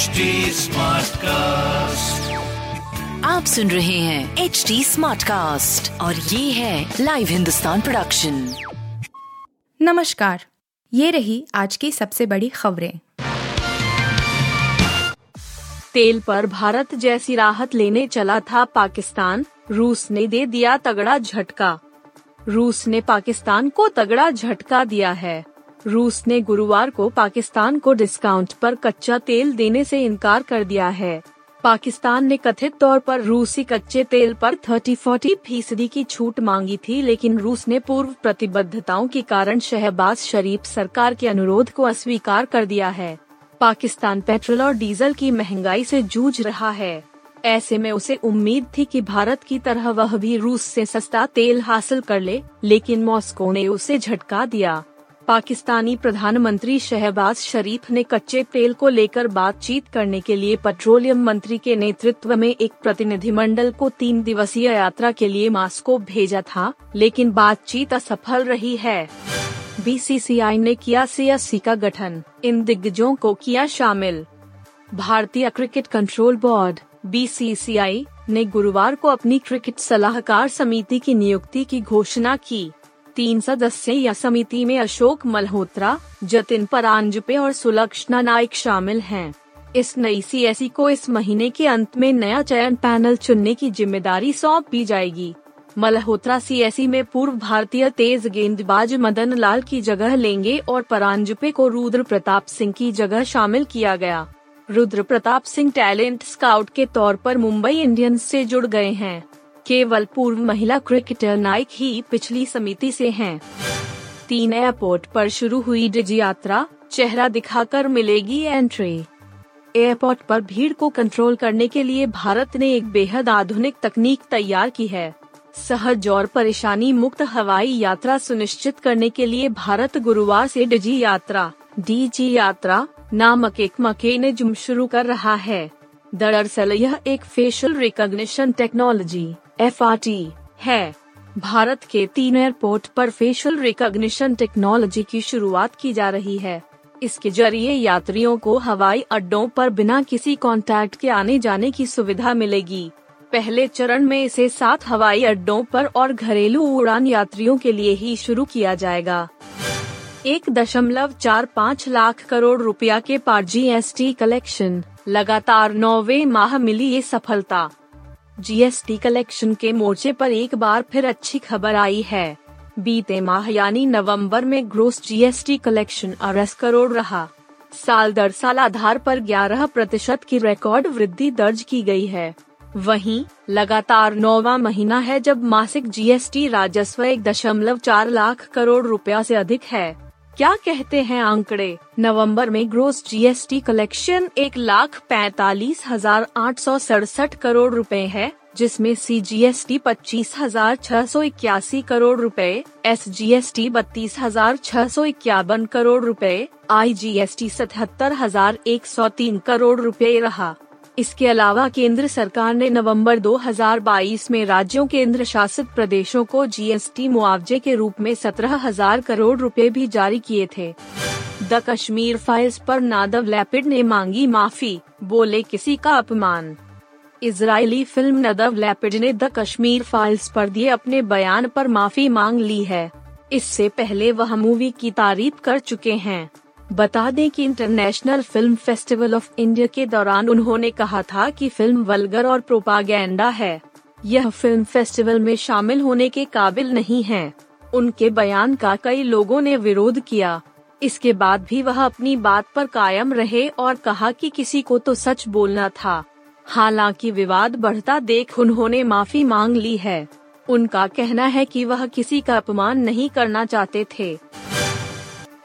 HD cast आप सुन रहे हैं एच डी स्मार्ट कास्ट और ये है लाइव हिंदुस्तान प्रोडक्शन नमस्कार ये रही आज की सबसे बड़ी खबरें। तेल पर भारत जैसी राहत लेने चला था पाकिस्तान रूस ने दे दिया तगड़ा झटका। रूस ने पाकिस्तान को तगड़ा झटका दिया है। रूस ने गुरुवार को पाकिस्तान को डिस्काउंट पर कच्चा तेल देने से इनकार कर दिया है। पाकिस्तान ने कथित तौर पर रूसी कच्चे तेल पर 30-40 फ़ीसदी की छूट मांगी थी, लेकिन रूस ने पूर्व प्रतिबद्धताओं के कारण शहबाज शरीफ सरकार के अनुरोध को अस्वीकार कर दिया है। पाकिस्तान पेट्रोल और डीजल की महँगाई से जूझ रहा है। ऐसे में उसे उम्मीद थी कि भारत की तरह वह भी रूस से सस्ता तेल हासिल कर ले, लेकिन मॉस्को ने उसे झटका दिया। पाकिस्तानी प्रधानमंत्री शहबाज शरीफ ने कच्चे तेल को लेकर बातचीत करने के लिए पेट्रोलियम मंत्री के नेतृत्व में एक प्रतिनिधिमंडल को तीन दिवसीय यात्रा के लिए मास्को भेजा था, लेकिन बातचीत असफल रही है। बीसीसीआई ने किया सीएससी का गठन, इन दिग्गजों को किया शामिल। भारतीय क्रिकेट कंट्रोल बोर्ड, बीसीसीआई, ने गुरुवार को अपनी क्रिकेट सलाहकार समिति की नियुक्ति की घोषणा की। तीन सदस्यीय समिति में अशोक मल्होत्रा, जतिन परांजपे और सुलक्षणा नाइक शामिल हैं। इस नई सीएससी को इस महीने के अंत में नया चयन पैनल चुनने की ज़िम्मेदारी सौंपी जाएगी। मल्होत्रा सीएससी में पूर्व भारतीय तेज गेंदबाज मदन लाल की जगह लेंगे और परांजपे को रुद्र प्रताप सिंह की जगह शामिल किया गया। रुद्र प्रताप सिंह टैलेंट स्काउट के तौर पर मुंबई इंडियंस से जुड़ गए हैं। केवल पूर्व महिला क्रिकेटर नाइक ही पिछली समिति से हैं। तीन एयरपोर्ट पर शुरू हुई डिजी यात्रा, चेहरा दिखाकर मिलेगी एंट्री एयरपोर्ट पर भीड़ को कंट्रोल करने के लिए भारत ने एक बेहद आधुनिक तकनीक तैयार की है। सहज और परेशानी मुक्त हवाई यात्रा सुनिश्चित करने के लिए भारत गुरुवार से डिजी यात्रा डीजी यात्रा नामक एक मकेनिज्म शुरू कर रहा है। दरअसल यह एक फेशियल रिकॉग्निशन टेक्नोलॉजी एफआरटी है। भारत के तीन एयरपोर्ट पर फेशियल रिकॉग्निशन टेक्नोलॉजी की शुरुआत की जा रही है। इसके ज़रिए यात्रियों को हवाई अड्डों पर बिना किसी कांटेक्ट के आने जाने की सुविधा मिलेगी। पहले चरण में इसे सात हवाई अड्डों पर और घरेलू उड़ान यात्रियों के लिए ही शुरू किया जाएगा। एक दशमलव चार पाँच लाख करोड़ रुपया के पार जीएसटी कलेक्शन लगातार नौवे माह मिली ये सफलता। जीएसटी कलेक्शन के मोर्चे पर एक बार फिर अच्छी खबर आई है। बीते माह यानी नवंबर में ग्रोस जीएसटी कलेक्शन अड़स करोड़ रहा। साल दर साल आधार पर 11 प्रतिशत की रिकॉर्ड वृद्धि दर्ज की गई है। वहीं, लगातार नौवा महीना है जब मासिक जीएसटी राजस्व एक दशमलव चार लाख करोड़ रुपया से अधिक है। क्या कहते हैं आंकड़े? नवंबर में ग्रोस जीएसटी कलेक्शन एक लाख पैतालीस हज़ार आठ सौ सड़सठ करोड़ रुपए है जिसमें सी जी एस टी पच्चीस हज़ार छह सौ इक्यासी करोड़ रुपए, एस जी एस टी बत्तीस हज़ार छह सौ इक्यावन करोड़ रुपए, आई जी एस टी सतहत्तर हज़ार एक सौ तीन करोड़ रुपए रहा। इसके अलावा केंद्र सरकार ने नवंबर 2022 में राज्यों केंद्र शासित प्रदेशों को जीएसटी मुआवजे के रूप में सत्रह हज़ार करोड़ रुपए भी जारी किए थे। द कश्मीर फाइल्स पर नादव लैपिड ने मांगी माफ़ी, बोले किसी का अपमान। इजरायली फ़िल्म नदव लैपिड ने द कश्मीर फाइल्स पर दिए अपने बयान पर माफ़ी मांग ली है। इससे पहले वह मूवी की तारीफ़ कर चुके हैं। बता दें कि international film festival of India के दौरान उन्होंने कहा था कि फ़िल्म वलगर और प्रोपागेंडा है। यह फ़िल्म फेस्टिवल में शामिल होने के काबिल नहीं है। उनके बयान का कई लोगों ने विरोध किया। इसके बाद भी वह अपनी बात पर कायम रहे और कहा कि किसी को तो सच बोलना था। हालाँकि विवाद बढ़ता देख उन्होंने माफ़ी मांग ली है। उनका कहना है कि वह किसी का अपमान नहीं करना चाहते थे।